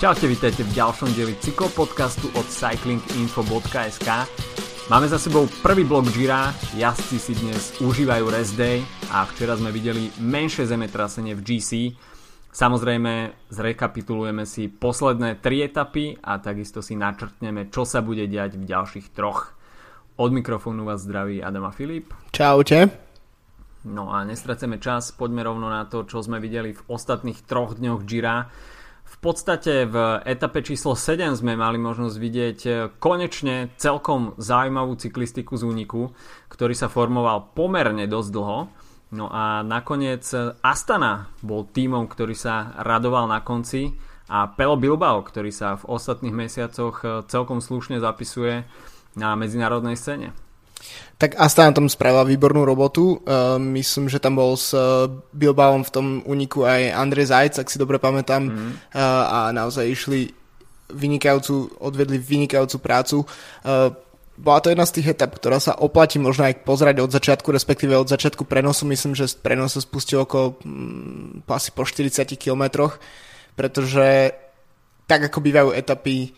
Čaute, vítajte v ďalšom dieli cyklopodcastu od cyclinginfo.sk Máme za sebou prvý blok Gira, jazdci si dnes užívajú rest day a včera sme videli menšie zemetrasenie v GC. Samozrejme, zrekapitulujeme si posledné tri etapy a takisto si načrtneme, čo sa bude diať v ďalších troch. Od mikrofónu vás zdraví Adam a Filip. Čaute. No a nestraceme čas, poďme rovno na to, čo sme videli v ostatných troch dňoch Gira. V podstate v etape číslo 7 sme mali možnosť vidieť e, konečne celkom zaujímavú cyklistiku z úniku, ktorý sa formoval pomerne dosť dlho. No a nakoniec e, Astana bol tímom, ktorý sa radoval na konci a Pelo Bilbao, ktorý sa v ostatných mesiacoch e, celkom slušne zapisuje na medzinárodnej scéne. Tak Astana tam spravila výbornú robotu. Uh, myslím, že tam bol s uh, Bilbaom v tom uniku aj Andrej Zajc, ak si dobre pamätám. Mm. Uh, a naozaj išli vynikajúcu, odvedli vynikajúcu prácu. Uh, bola to jedna z tých etap, ktorá sa oplatí možno aj pozerať od začiatku, respektíve od začiatku prenosu. Myslím, že prenos sa spustil okolo mm, asi po 40 kilometroch, pretože tak ako bývajú etapy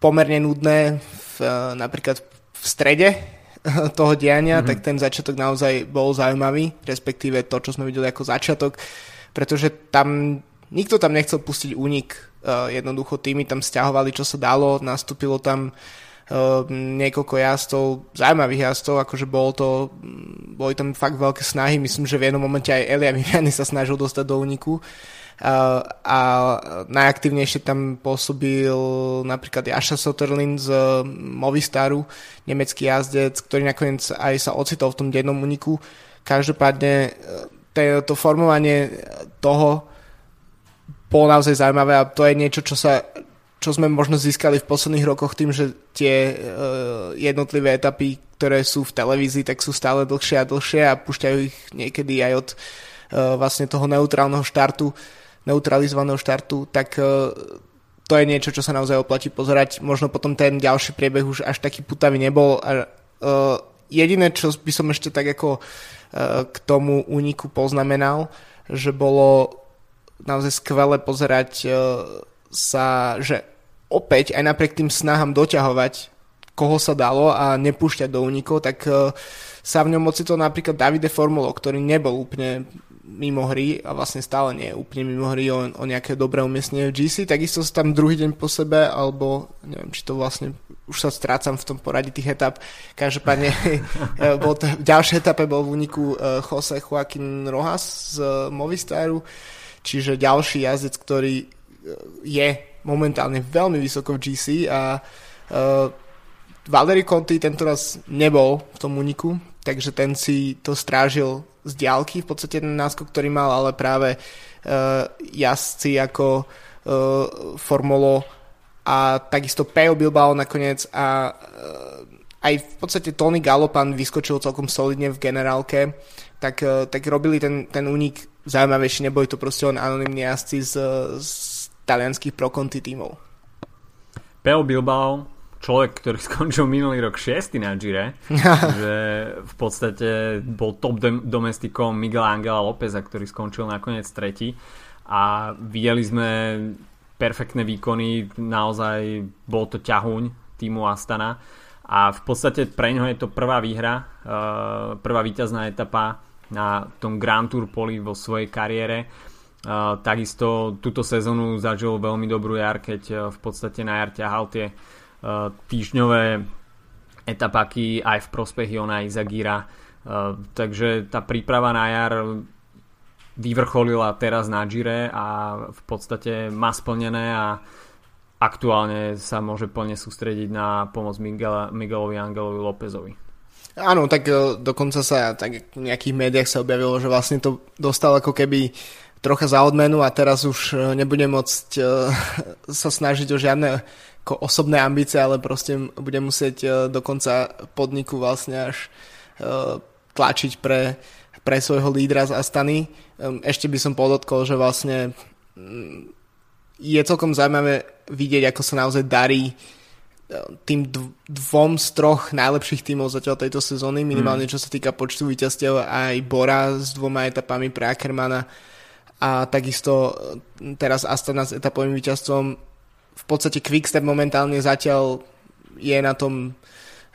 pomerne nudné, v, napríklad v strede toho diania, mm-hmm. tak ten začiatok naozaj bol zaujímavý, respektíve to, čo sme videli ako začiatok, pretože tam nikto tam nechcel pustiť únik, uh, jednoducho týmy tam stiahovali, čo sa dalo, nastúpilo tam uh, niekoľko jazdov, zaujímavých jazdov, akože bolo to, boli tam fakt veľké snahy, myslím, že v jednom momente aj Elia Viviani sa snažil dostať do úniku, a najaktívnejšie tam pôsobil napríklad Jaša Soterlin z Movistaru, nemecký jazdec, ktorý nakoniec aj sa ocitol v tom dennom uniku. Každopádne e, to formovanie toho bolo naozaj zaujímavé a to je niečo, čo sa čo sme možno získali v posledných rokoch tým, že tie uh, jednotlivé etapy, ktoré sú v televízii, tak sú stále dlhšie a dlhšie a púšťajú ich niekedy aj od uh, vlastne toho neutrálneho štartu neutralizovaného štartu, tak e, to je niečo, čo sa naozaj oplatí pozerať. Možno potom ten ďalší priebeh už až taký putavý nebol. A, uh, jediné, čo by som ešte tak ako uh, k tomu úniku poznamenal, že bolo naozaj skvelé pozerať uh, sa, že opäť aj napriek tým snahám doťahovať, koho sa dalo a nepúšťať do únikov, tak uh, sa v ňom ocitol napríklad Davide Formulo, ktorý nebol úplne mimo hry a vlastne stále nie je úplne mimo hry o, o nejaké dobré umiestnenie v GC, takisto sa tam druhý deň po sebe, alebo neviem, či to vlastne už sa strácam v tom poradí tých etap. Každopádne bol to, v ďalšej etape bol v úniku uh, Jose Joaquin Rojas z uh, Movistaru, čiže ďalší jazdec, ktorý je momentálne veľmi vysoko v GC a uh, Valery Conti tento raz nebol v tom úniku, takže ten si to strážil z diálky, v podstate ten náskok, ktorý mal, ale práve uh, jazdci ako uh, Formolo a takisto Peo Bilbao nakoniec a uh, aj v podstate Tony Galopan vyskočil celkom solidne v generálke, tak, uh, tak robili ten, ten únik zaujímavejší, neboli to proste len anonimní jazdci z, z talianských pro Conti tímov. Peo Bilbao človek, ktorý skončil minulý rok 6. na Gire, že v podstate bol top domestikom Miguel Angela Lópeza, ktorý skončil nakoniec tretí a videli sme perfektné výkony, naozaj bol to ťahuň týmu Astana a v podstate pre ňo je to prvá výhra, eh, prvá víťazná etapa na tom Grand Tour poli vo svojej kariére. Uh, takisto túto sezónu zažil veľmi dobrú jar, keď uh, v podstate na jar ťahal tie týždňové etapaky aj v prospech Jona Izagira. Takže tá príprava na jar vyvrcholila teraz na Gire a v podstate má splnené a aktuálne sa môže plne sústrediť na pomoc Miguel, Miguelovi Angelovi Lópezovi. Áno, tak e, dokonca sa tak v nejakých médiách sa objavilo, že vlastne to dostal ako keby trocha za odmenu a teraz už nebude môcť sa snažiť o žiadne ako osobné ambície, ale proste bude musieť uh, do konca podniku vlastne až uh, tlačiť pre, pre svojho lídra z Astany. Ešte by som podotkol, že vlastne um, je celkom zaujímavé vidieť, ako sa naozaj darí tým dvom z troch najlepších tímov zatiaľ tejto sezóny, minimálne mm. čo sa týka počtu víťazstiev aj Bora s dvoma etapami pre Ackermana a takisto teraz Astana s etapovým víťazstvom podstate Quickstep momentálne zatiaľ je na tom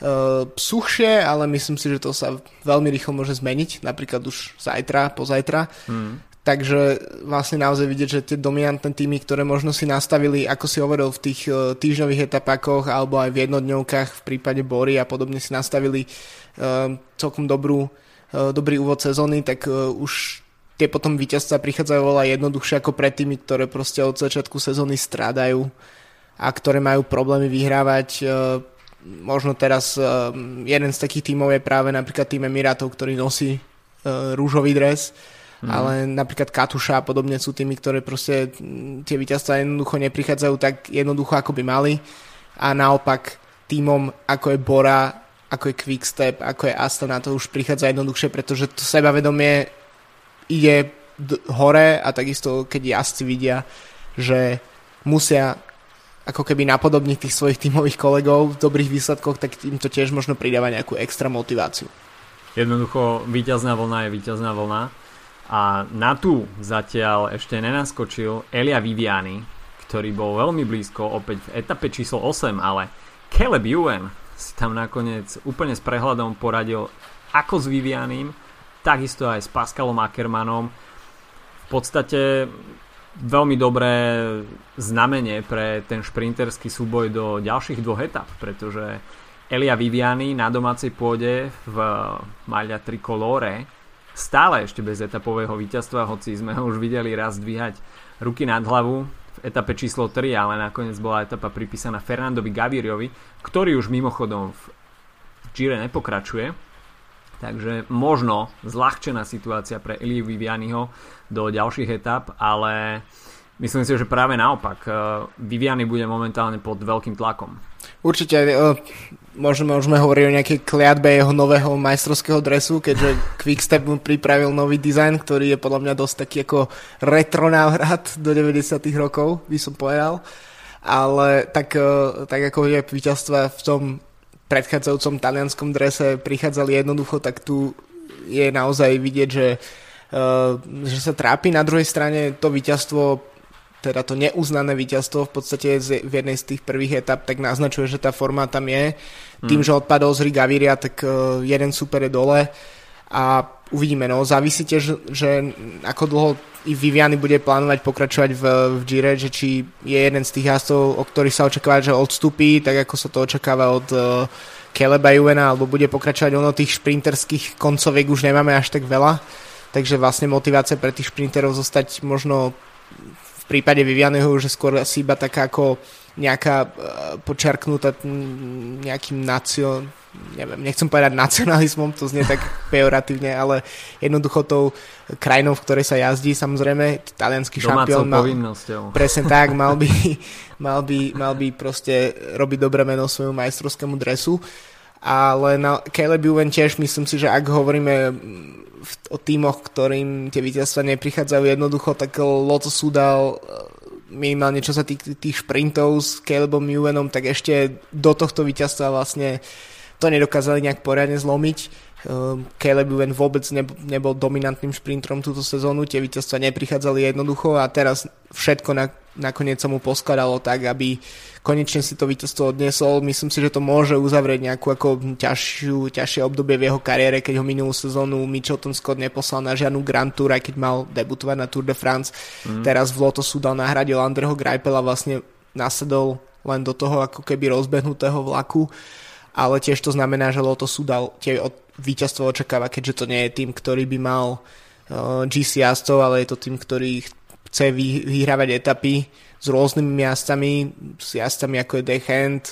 uh, suchšie, ale myslím si, že to sa veľmi rýchlo môže zmeniť, napríklad už zajtra, pozajtra. Mm. Takže vlastne naozaj vidieť, že tie dominantné týmy, ktoré možno si nastavili, ako si hovoril, v tých uh, týždňových etapákoch alebo aj v jednodňovkách v prípade Bory a podobne si nastavili uh, celkom dobrú, uh, dobrý úvod sezóny, tak uh, už tie potom víťazstva prichádzajú oveľa jednoduchšie ako pred tými, ktoré proste od začiatku sezóny strádajú a ktoré majú problémy vyhrávať. Možno teraz jeden z takých tímov je práve napríklad tým Emirátov, ktorý nosí rúžový dres Mm. Ale napríklad Katuša a podobne sú tými, ktoré proste tie víťazstva jednoducho neprichádzajú tak jednoducho, ako by mali. A naopak týmom ako je Bora, ako je Quickstep, ako je Astana, to už prichádza jednoduchšie, pretože to sebavedomie ide hore a takisto keď jazdci vidia, že musia ako keby napodobniť tých svojich tímových kolegov v dobrých výsledkoch, tak im to tiež možno pridáva nejakú extra motiváciu. Jednoducho, víťazná vlna je víťazná vlna a na tú zatiaľ ešte nenaskočil Elia Viviani, ktorý bol veľmi blízko opäť v etape číslo 8, ale Caleb Ewan si tam nakoniec úplne s prehľadom poradil ako s Vivianim, takisto aj s Pascalom Ackermanom. V podstate veľmi dobré znamenie pre ten šprinterský súboj do ďalších dvoch etap, pretože Elia Viviani na domácej pôde v Maglia Tricolore stále ešte bez etapového víťazstva, hoci sme ho už videli raz dvíhať ruky nad hlavu v etape číslo 3, ale nakoniec bola etapa pripísaná Fernandovi Gaviriovi, ktorý už mimochodom v Gire nepokračuje. Takže možno zľahčená situácia pre Eliu Vivianiho do ďalších etap, ale myslím si, že práve naopak. Eh, Viviani bude momentálne pod veľkým tlakom. Určite môžeme, môžeme hovoriť o nejakej kliatbe jeho nového majstrovského dresu, keďže Quickstep mu pripravil nový dizajn, ktorý je podľa mňa dosť taký ako retro návrat do 90 rokov, by som povedal. Ale tak, uh, tak ako je víťazstva v tom predchádzajúcom talianskom drese prichádzali jednoducho, tak tu je naozaj vidieť, že, uh, že sa trápi. Na druhej strane to víťazstvo teda to neuznané víťazstvo v podstate v jednej z tých prvých etap, tak naznačuje, že tá forma tam je. Tým, hmm. že odpadol z Gaviria, tak uh, jeden super je dole a uvidíme, no. Závisí tiež, že ako dlho i Viviany bude plánovať pokračovať v, v Gire, že či je jeden z tých jazdcov, o ktorých sa očakáva, že odstúpi, tak ako sa to očakáva od uh, Keleba Juvena, alebo bude pokračovať ono tých šprinterských koncoviek už nemáme až tak veľa, takže vlastne motivácia pre tých šprinterov zostať možno v prípade Vivianeho už skôr asi iba taká ako nejaká uh, počarknutá nejakým nacio, neviem, nechcem povedať nacionalizmom, to znie tak pejoratívne, ale jednoducho tou krajinou, v ktorej sa jazdí, samozrejme, talianský šampión mal, presne tak, mal by, mal, by, mal by proste robiť dobré meno svojmu majstrovskému dresu, ale na Caleb Ewan tiež myslím si, že ak hovoríme o týmoch, ktorým tie víťazstva neprichádzajú jednoducho, tak Lotus udal e, minimálne čo sa tých, tých šprintov s Calebom Ewanom, tak ešte do tohto víťazstva vlastne to nedokázali nejak poriadne zlomiť. Ehm, Caleb Ewan vôbec nebol dominantným šprinterom túto sezónu, tie víťazstva neprichádzali jednoducho a teraz všetko na, nakoniec sa mu poskladalo tak, aby konečne si to víťazstvo odniesol. Myslím si, že to môže uzavrieť nejakú ako ťažšiu, ťažšie obdobie v jeho kariére, keď ho minulú sezónu Mitchelton Scott neposlal na žiadnu Grand Tour, aj keď mal debutovať na Tour de France. Mm. Teraz v Lotosu dal nahradil Andreho Greipela vlastne nasedol len do toho ako keby rozbehnutého vlaku ale tiež to znamená, že Lotus dal tie od víťazstvo očakáva, keďže to nie je tým, ktorý by mal uh, GC jazdcov, ale je to tým, ktorý chce vy, vyhrávať etapy s rôznymi jazdcami, s jazdcami ako je Dechent,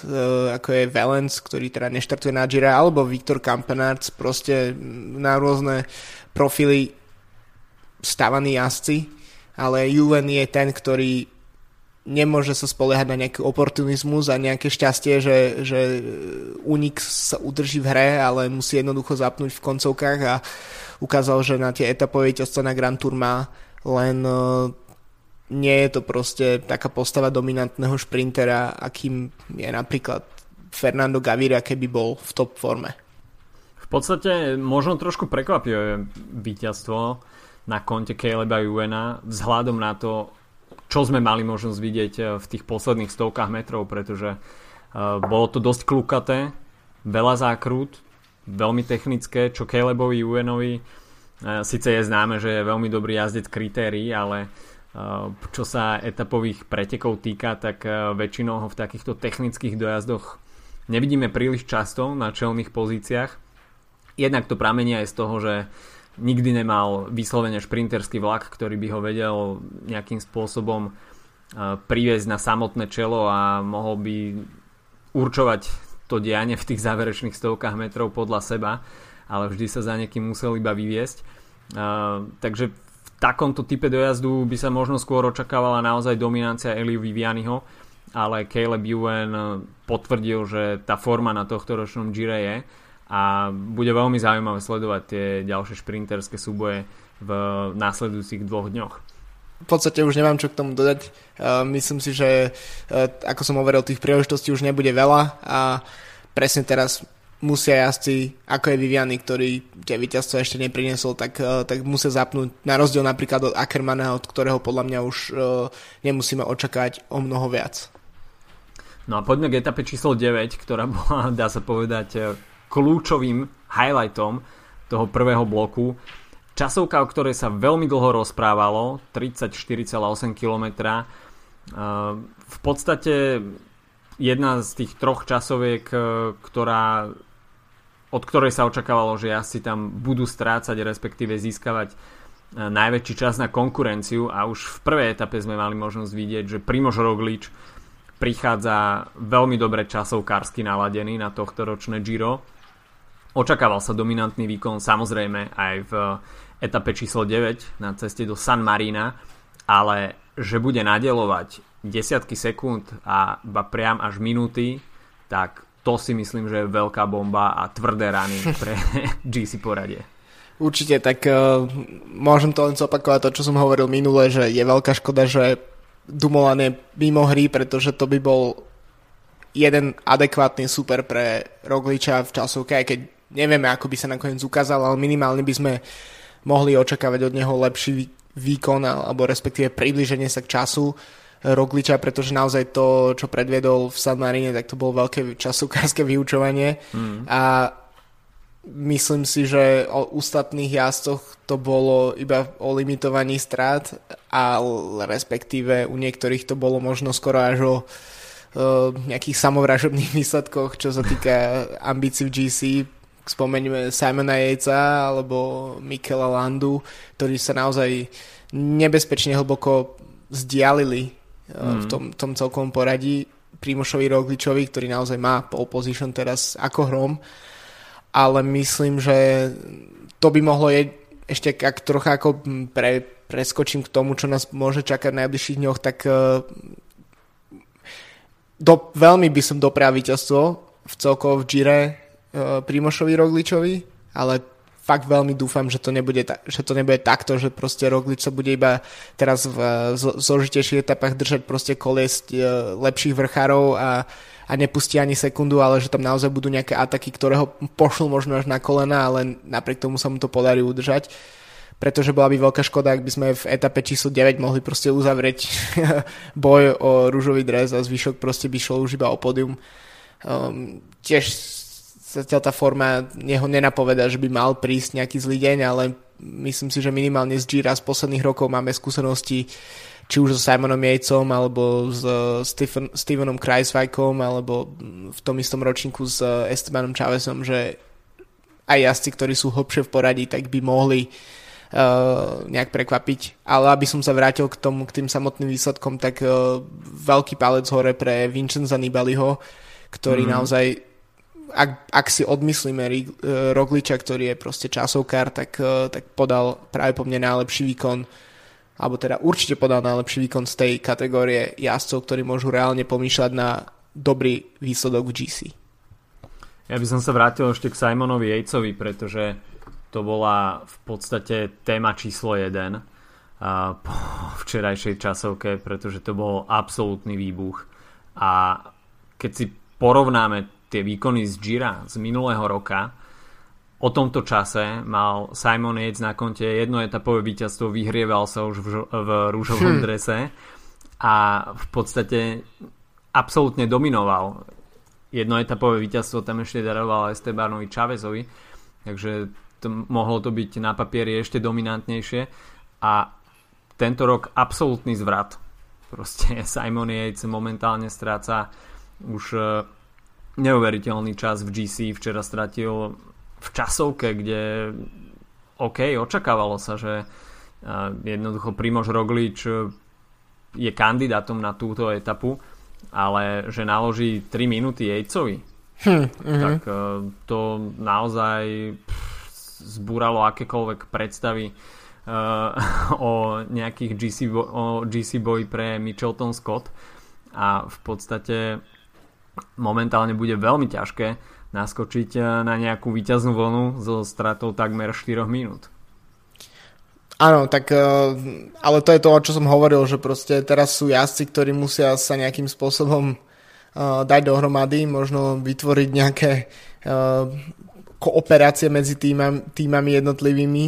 ako je Valence, ktorý teda neštartuje na Gira, alebo Viktor Kampenarts, proste na rôzne profily stávaní jazdci, ale Juven je ten, ktorý nemôže sa spoliehať na nejaký oportunizmus a nejaké šťastie, že, že Unik sa udrží v hre, ale musí jednoducho zapnúť v koncovkách a ukázal, že na tie etapové víťazstva na Grand Tour má, len uh, nie je to proste taká postava dominantného šprintera, akým je napríklad Fernando Gaviria, keby bol v top forme. V podstate možno trošku prekvapivé víťazstvo na konte Caleba Juena vzhľadom na to, čo sme mali možnosť vidieť v tých posledných stovkách metrov, pretože bolo to dosť klukaté, veľa zákrut, veľmi technické, čo Calebovi Uenovi síce je známe, že je veľmi dobrý jazdec kritérií, ale čo sa etapových pretekov týka, tak väčšinou ho v takýchto technických dojazdoch nevidíme príliš často na čelných pozíciách. Jednak to pramenia aj z toho, že nikdy nemal vyslovene šprinterský vlak, ktorý by ho vedel nejakým spôsobom priviesť na samotné čelo a mohol by určovať to dianie v tých záverečných stovkách metrov podľa seba, ale vždy sa za niekým musel iba vyviesť. Takže takomto type dojazdu by sa možno skôr očakávala naozaj dominancia Eliu Vivianiho, ale Caleb Ewan potvrdil, že tá forma na tohto ročnom Gire je a bude veľmi zaujímavé sledovať tie ďalšie šprinterské súboje v následujúcich dvoch dňoch v podstate už nemám čo k tomu dodať. Uh, myslím si, že uh, ako som hovoril, tých príležitostí už nebude veľa a presne teraz musia jazdci, ako je Viviany, ktorý tie víťazstvo ešte nepriniesol, tak, uh, tak musia zapnúť, na rozdiel napríklad od Ackermana, od ktorého podľa mňa už uh, nemusíme očakávať o mnoho viac. No a poďme k etape číslo 9, ktorá bola, dá sa povedať, kľúčovým highlightom toho prvého bloku. Časovka, o ktorej sa veľmi dlho rozprávalo, 34,8 km. V podstate jedna z tých troch časoviek, ktorá, od ktorej sa očakávalo, že asi tam budú strácať, respektíve získavať e, najväčší čas na konkurenciu a už v prvej etape sme mali možnosť vidieť, že Primož Roglič prichádza veľmi dobre časovkársky naladený na tohto ročné Giro. Očakával sa dominantný výkon samozrejme aj v etape číslo 9 na ceste do San Marina, ale že bude nadelovať desiatky sekúnd a iba priam až minúty, tak to si myslím, že je veľká bomba a tvrdé rany pre GC poradie. Určite, tak uh, môžem to len zopakovať to, čo som hovoril minule, že je veľká škoda, že Dumoulin je mimo hry, pretože to by bol jeden adekvátny super pre Rogliča v časovke, aj keď nevieme, ako by sa nakoniec ukázal, ale minimálne by sme mohli očakávať od neho lepší výkon alebo respektíve približenie sa k času Rogliča, pretože naozaj to, čo predviedol v San Marine, tak to bolo veľké časokárske vyučovanie mm. a myslím si, že o ostatných jazdcoch to bolo iba o limitovaní strát a respektíve u niektorých to bolo možno skoro až o nejakých samovražobných výsledkoch, čo sa týka ambícií v GC, spomeňme Simona Jejca alebo Mikela Landu, ktorí sa naozaj nebezpečne hlboko vzdialili mm. v tom, tom celkom poradí Primošovi Rogličovi, ktorý naozaj má pole position teraz ako hrom, ale myslím, že to by mohlo je ešte ak trocha ako pre, preskočím k tomu, čo nás môže čakať v najbližších dňoch, tak uh, do, veľmi by som doprial víťazstvo v celkovo v Gire Eh, Primošovi Rogličovi, ale fakt veľmi dúfam, že to nebude, ta- že to nebude takto, že proste Roglič sa bude iba teraz v zložitejších etapách držať proste koliesť uh, lepších vrchárov a, a nepustí ani sekundu, ale že tam naozaj budú nejaké ataky, ktoré ho pošlú možno až na kolena, ale napriek tomu sa mu to podarí udržať pretože bola by veľká škoda, ak by sme v etape číslo 9 mohli proste uzavrieť boj o rúžový dres a zvyšok proste by šlo už iba o podium. Um, tiež zatiaľ tá forma neho nenapoveda, že by mal prísť nejaký zlý deň, ale myslím si, že minimálne z Gira z posledných rokov máme skúsenosti či už so Simonom Jejcom, alebo s Stephen, Stevenom Kreisvajkom, alebo v tom istom ročníku s Estebanom Chavezom, že aj jazdci, ktorí sú hlbšie v poradí, tak by mohli uh, nejak prekvapiť. Ale aby som sa vrátil k tomu, k tým samotným výsledkom, tak uh, veľký palec hore pre Vincenza Nibaliho, ktorý mm. naozaj ak, ak si odmyslíme e, Rogliča, ktorý je proste časovkár, tak, e, tak podal práve po mne najlepší výkon alebo teda určite podal najlepší výkon z tej kategórie jazdcov, ktorí môžu reálne pomýšľať na dobrý výsledok v GC. Ja by som sa vrátil ešte k Simonovi Jejcovi, pretože to bola v podstate téma číslo 1 po včerajšej časovke, pretože to bol absolútny výbuch. A keď si porovnáme tie výkony z Gira z minulého roka, o tomto čase mal Simon Yates na konte jedno etapové víťazstvo, vyhrieval sa už v, v rúžovom hmm. drese a v podstate absolútne dominoval. Jedno etapové víťazstvo tam ešte daroval Estebanovi Chavezovi, takže to, mohlo to byť na papieri ešte dominantnejšie a tento rok absolútny zvrat. Proste Simon Yates momentálne stráca už e, neuveriteľný čas v GC. Včera stratil v časovke, kde OK, očakávalo sa, že e, jednoducho Primož Roglič je kandidátom na túto etapu, ale že naloží 3 minúty Jejcovi, hm, uh-huh. tak uh, to naozaj zbúralo akékoľvek predstavy uh, o nejakých GC, bo- o GC boji pre Mitchelton Scott a v podstate momentálne bude veľmi ťažké naskočiť eh, na nejakú výťaznú vlnu so stratou takmer 4 minút. Áno, tak eh, ale to je to, o čo som hovoril, že proste teraz sú jazdci, ktorí musia sa nejakým spôsobom uh, dať dohromady, možno vytvoriť nejaké kooperácie medzi týmami, týmami jednotlivými,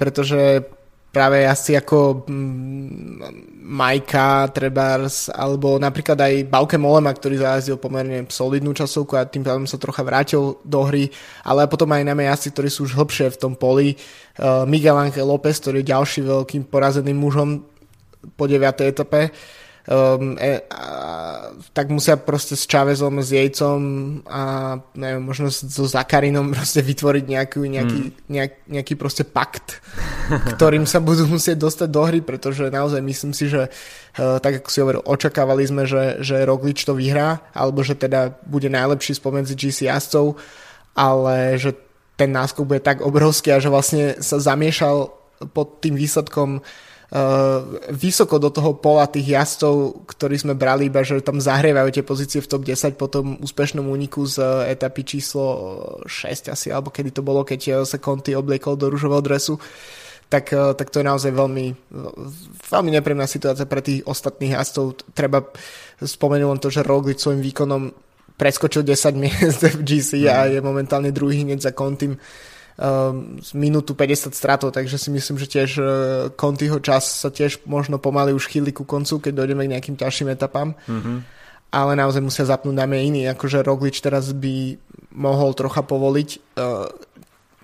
pretože práve asi ako mm, Majka, Trebars, alebo napríklad aj Bauke Molema, ktorý zajazdil pomerne solidnú časovku a tým pádom sa trocha vrátil do hry, ale potom aj najmä jazdci, ktorí sú už hlbšie v tom poli. Uh, Miguel Ángel López, ktorý je ďalší veľkým porazeným mužom po 9. etape um, e, a, tak musia proste s Chávezom, s Jejcom a neviem, možno so Zakarinom proste vytvoriť nejaký, nejaký, mm. nejak, nejaký proste pakt, ktorým sa budú musieť dostať do hry, pretože naozaj myslím si, že uh, tak ako si hovoril, očakávali sme, že, že Roglič to vyhrá, alebo že teda bude najlepší spomedzi GC jazdcov, ale že ten náskok bude tak obrovský a že vlastne sa zamiešal pod tým výsledkom uh, vysoko do toho pola tých jazdcov, ktorí sme brali, iba že tam zahrievajú tie pozície v top 10 po tom úspešnom úniku z eh, etapy číslo 6 asi, alebo kedy to bolo, keď eh, sa Conti obliekol do rúžového dresu tak, tak to je naozaj veľmi, veľmi nepríjemná situácia pre tých ostatných jazdcov. Treba spomenúť len to, že Roglic svojim výkonom preskočil 10 miest v GC a mhm. je momentálne druhý hneď za Contim um, minútu 50 stratov, takže si myslím, že tiež uh, Contiho čas sa tiež možno pomaly už chýli ku koncu, keď dojdeme k nejakým ťažším etapám. Mm-hmm. Ale naozaj musia zapnúť najmä iný, akože Roglič teraz by mohol trocha povoliť. Uh,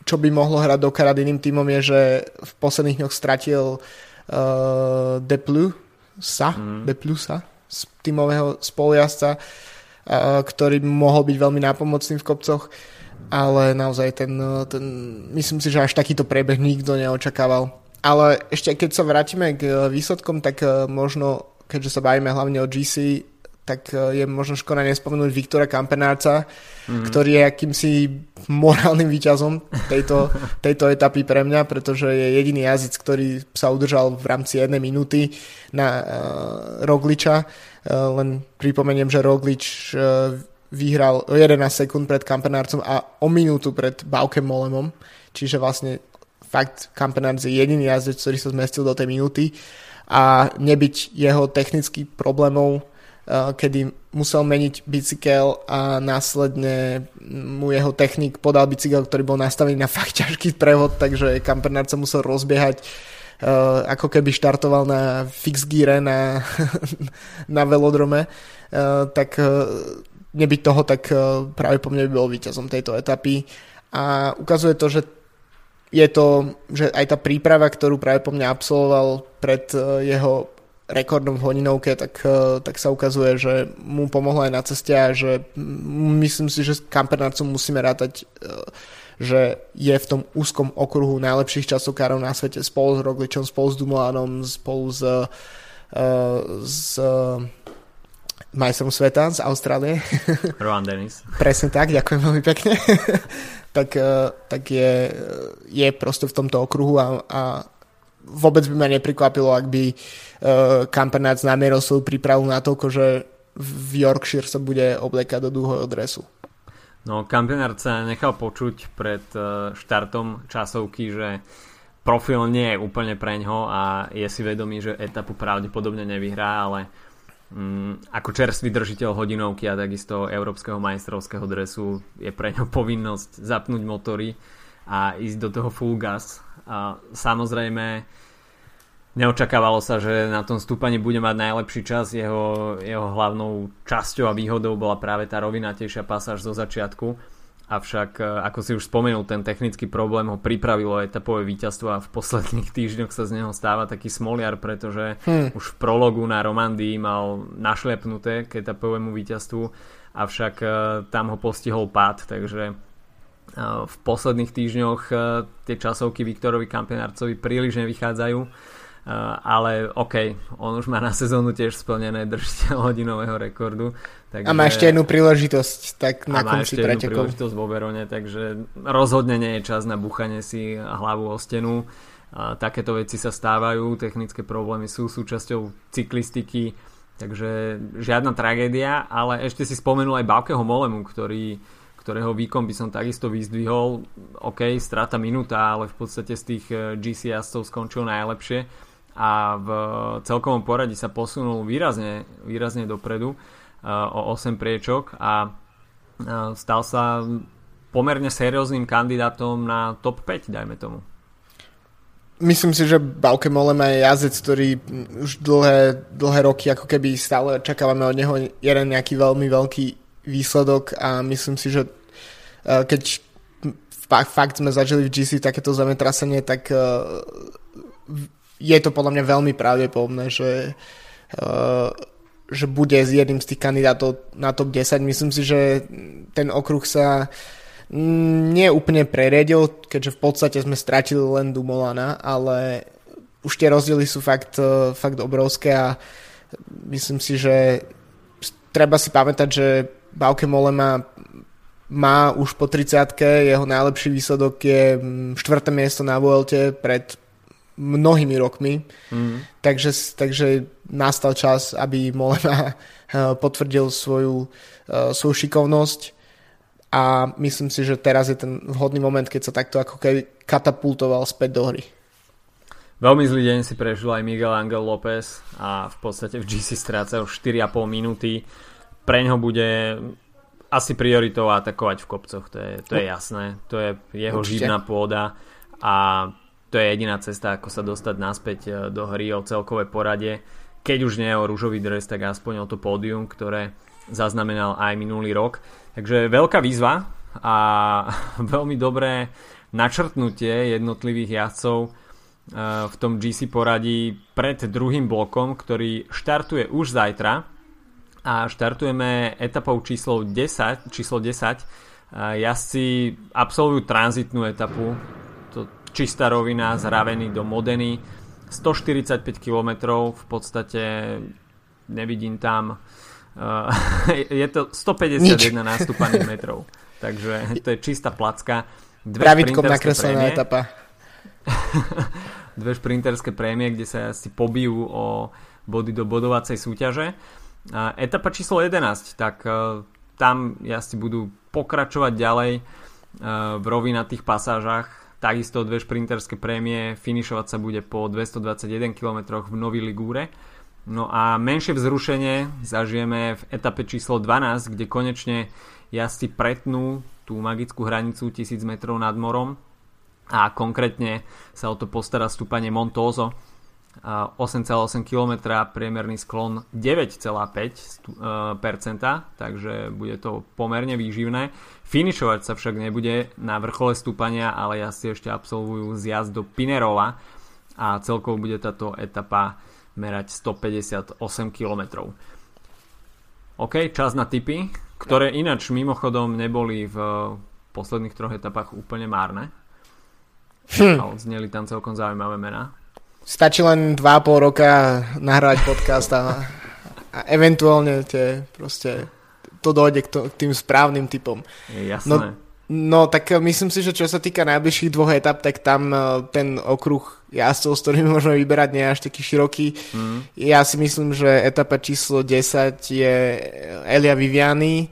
čo by mohlo hrať do karát iným týmom je, že v posledných dňoch stratil uh, Deplu sa, mm. Deplusa z týmového spolujazca, uh, ktorý mohol byť veľmi nápomocný v kopcoch. Uh, ale naozaj ten, ten, myslím si, že až takýto priebeh nikto neočakával. Ale ešte keď sa vrátime k výsledkom, tak eh, možno, keďže sa bavíme hlavne o GC, tak je možno škoda nespomenúť Viktora Kampenárca, mm. ktorý je akýmsi morálnym výťazom tejto, tejto etapy pre mňa, pretože je jediný jazyc, ktorý sa udržal v rámci jednej minúty na uh, Rogliča. Uh, len pripomeniem, že Roglič uh, vyhral o 11 sekúnd pred Kampenárcom a o minútu pred Baukem Molemom, čiže vlastne fakt Kampenárc je jediný jazdec, ktorý sa zmestil do tej minúty. A nebyť jeho technických problémov, eh, kedy musel meniť bicykel a následne mu jeho technik podal bicykel, ktorý bol nastavený na fakt ťažký prevod, takže Kampenárc sa musel rozbiehať Uh, ako keby štartoval na fix geare na, na velodrome, uh, tak nebyť toho, tak eh, práve po mne by bol víťazom tejto etapy. A ukazuje to, že je to, že aj tá príprava, ktorú práve po mňa absolvoval pred eh, jeho rekordom v hodinovke, tak, eh, tak sa ukazuje, že mu pomohlo aj na ceste a že myslím si, že s Kampernácom musíme rátať, že je v tom úzkom okruhu najlepších časokárov na svete spolu s Rogličom, spolu s Dumolanom, spolu s, s majstrom sveta z Austrálie. Rowan Dennis. Presne tak, ďakujem veľmi pekne. tak, eh, tak je, je proste v tomto okruhu a, a vôbec by ma neprikvapilo, ak by uh, Kampenác namieril svoju prípravu na to, že v Yorkshire sa bude obliekať do dúhojho dresu. No, Kampenár sa nechal počuť pred uh, štartom časovky, že profil nie je úplne preňho a je si vedomý, že etapu pravdepodobne nevyhrá, ale ako čerstvý držiteľ hodinovky a takisto európskeho majstrovského dresu je pre ňo povinnosť zapnúť motory a ísť do toho full gas. A samozrejme neočakávalo sa, že na tom stúpaní bude mať najlepší čas. Jeho, jeho hlavnou časťou a výhodou bola práve tá rovinatejšia pasáž zo začiatku. Avšak, e, ako si už spomenul, ten technický problém ho pripravilo etapové víťazstvo a v posledných týždňoch sa z neho stáva taký smoliar, pretože hmm. už v prologu na Romandii mal našlepnuté k etapovému víťazstvu, avšak e, tam ho postihol pád, takže v posledných týždňoch tie časovky Viktorovi Kampenárcovi príliš nevychádzajú ale OK, on už má na sezónu tiež splnené držiteľ hodinového rekordu. Takže, a má ešte jednu príležitosť tak na ešte jednu príležitosť vo Verone, takže rozhodne nie je čas na buchanie si hlavu o stenu. A takéto veci sa stávajú, technické problémy sú súčasťou cyklistiky, takže žiadna tragédia, ale ešte si spomenul aj Bavkeho Molemu, ktorý ktorého výkon by som takisto vyzdvihol. OK, strata minúta, ale v podstate z tých eh, GC jazdcov skončil najlepšie a v celkovom poradí sa posunul výrazne, výrazne dopredu o 8 priečok a stal sa pomerne serióznym kandidátom na top 5, dajme tomu. Myslím si, že Bauke Molem je jazdec, ktorý už dlhé, dlhé roky ako keby stále čakávame od neho jeden nejaký veľmi veľký výsledok a myslím si, že uh, keď fakt, sme zažili v GC takéto zemetrasenie, tak je to podľa mňa veľmi pravdepodobné, že, uh, že bude s jedným z tých kandidátov na top 10. Myslím si, že ten okruh sa nie úplne preriedil, keďže v podstate sme stratili len Dumolana, ale už tie rozdiely sú fakt, uh, fakt obrovské a myslím si, že treba si pamätať, že Bauke Mole má, má už po 30 jeho najlepší výsledok je 4. Mm, miesto na Vuelte pred mnohými rokmi. Mm. Takže, takže nastal čas, aby Molena eh, potvrdil svoju, eh, svoju šikovnosť a myslím si, že teraz je ten vhodný moment, keď sa takto ako keby katapultoval späť do hry. Veľmi zlý deň si prežil aj Miguel Angel López a v podstate v GC stráca už 4,5 minúty. Pre ňo bude asi prioritou atakovať v kopcoch, to je, to je jasné. To je jeho Určite. živná pôda a to je jediná cesta, ako sa dostať naspäť e, do hry o celkové porade. Keď už nie o rúžový dres, tak aspoň o to pódium, ktoré zaznamenal aj minulý rok. Takže veľká výzva a veľmi dobré načrtnutie jednotlivých jazdcov e, v tom GC poradí pred druhým blokom, ktorý štartuje už zajtra a štartujeme etapou číslo 10, číslo 10. E, jazdci absolvujú tranzitnú etapu čistá rovina z Raveny do Modeny 145 km v podstate nevidím tam uh, je to 151 Nič. metrov takže to je čistá placka. Dve pravidkom nakreslená etapa. Dve šprinterské prémie kde sa si pobijú o body do bodovacej súťaže. Etapa číslo 11 tak uh, tam jazdci budú pokračovať ďalej uh, v rovinatých pasážach Takisto dve šprinterské prémie, finišovať sa bude po 221 km v Nový Ligúre. No a menšie vzrušenie zažijeme v etape číslo 12, kde konečne jazdci pretnú tú magickú hranicu 1000 metrov nad morom a konkrétne sa o to postará stúpanie Montozo 8,8 km, priemerný sklon 9,5%, takže bude to pomerne výživné. Finišovať sa však nebude na vrchole stúpania, ale jazdci ešte absolvujú zjazd do Pinerova a celkovo bude táto etapa merať 158 km. OK, čas na tipy, ktoré ináč mimochodom neboli v posledných troch etapách úplne márne. Hm. A odzneli tam celkom zaujímavé mená. Stačí len 2,5 roka nahrávať podcast a, a eventuálne tie proste to dojde k, to, k tým správnym typom. Jasné. No, no tak myslím si, že čo sa týka najbližších dvoch etap, tak tam e, ten okruh jazdcov, s ktorými môžeme vyberať, nie je až taký široký. Mm. Ja si myslím, že etapa číslo 10 je Elia Viviani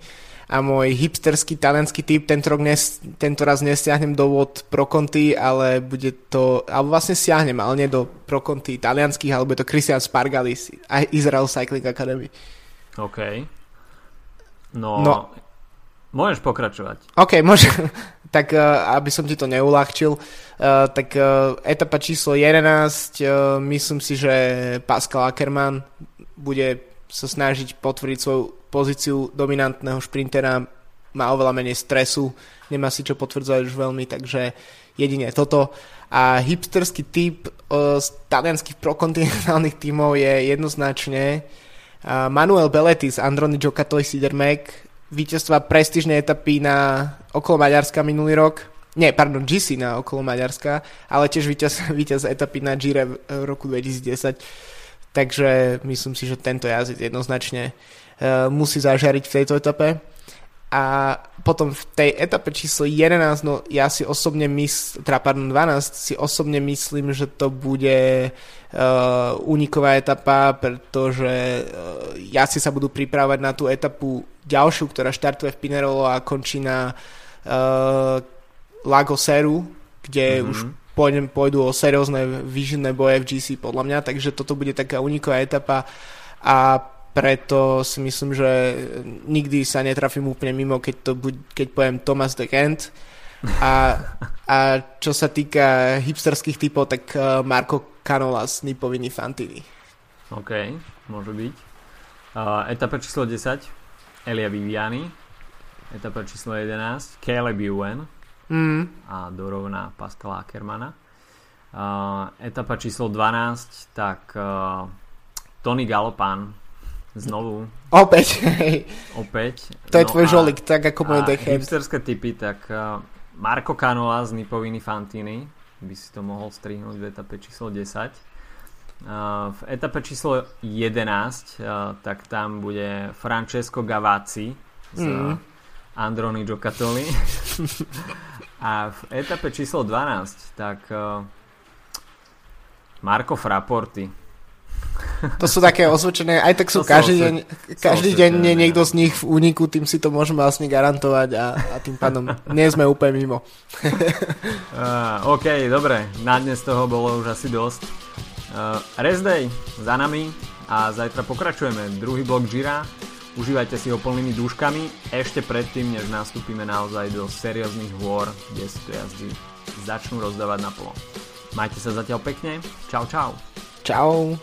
a môj hipsterský talianský typ tento, rok nes, tento raz nestiahnem do vod pro konty, ale bude to, alebo vlastne stiahnem, ale nie do pro konty talianských, ale bude to Christian Spargalis Israel Cycling Academy. OK. No, no. môžeš pokračovať. OK, môžem. tak uh, aby som ti to neulahčil, uh, tak uh, etapa číslo 11, uh, myslím si, že Pascal Ackermann bude sa snažiť potvrdiť svoju pozíciu dominantného šprintera, má oveľa menej stresu, nemá si čo potvrdzovať už veľmi, takže jedine toto. A hipsterský typ uh, z talianských prokontinentálnych tímov je jednoznačne uh, Manuel Belletti z Androny Giocattoli Sidermec, víťazstva prestížnej etapy na okolo Maďarska minulý rok. Nie, pardon, GC na okolo Maďarska, ale tiež víťaz, víťaz etapy na Gire v roku 2010. Takže myslím si, že tento jazdec jednoznačne uh, musí zažariť v tejto etape. A potom v tej etape číslo 11, no ja si osobne myslím, teda pardon, 12, si osobne myslím, že to bude uh, uniková etapa, pretože uh, jazdci sa budú pripravať na tú etapu ďalšiu, ktorá štartuje v Pinerolo a končí na uh, Lago Seru, kde mm-hmm. už pôjdem, pôjdu o seriózne výžinné boje v GC podľa mňa, takže toto bude taká uniková etapa a preto si myslím, že nikdy sa netrafím úplne mimo, keď, to buď, keď poviem Thomas de Kent. A, a čo sa týka hipsterských typov, tak uh, Marco Canolas, Nipoviny Fantini. OK, môže byť. Uh, etapa číslo 10, Elia Viviani. Etapa číslo 11, Caleb Ewan. Mm. A dorovná Pascala Ackermana. Uh, etapa číslo 12, tak uh, Tony Galopan Znovu. Opäť. Opäť. To je no tvoj žolik, tak ako môj dechem. hipsterské typy, tak uh, Marko Canola z Nipoviny Fantini by si to mohol strihnúť v etape číslo 10. Uh, v etape číslo 11 uh, tak tam bude Francesco Gavazzi z mm. Androni Giocattoli a v etape číslo 12 tak uh, Marko Fraporti to sú také osvedčené, aj tak sú to každý deň, každý deň nie niekto z nich v úniku, tým si to môžeme vlastne garantovať a, a tým pádom nie sme úplne mimo. uh, OK, dobre, na dnes toho bolo už asi dosť. Uh, rest day za nami a zajtra pokračujeme. Druhý blok Gira, užívajte si ho plnými dúškami ešte predtým, než nastúpime naozaj do serióznych hôr, kde si to jazdy začnú rozdávať na polo. Majte sa zatiaľ pekne, čau čau. Čau.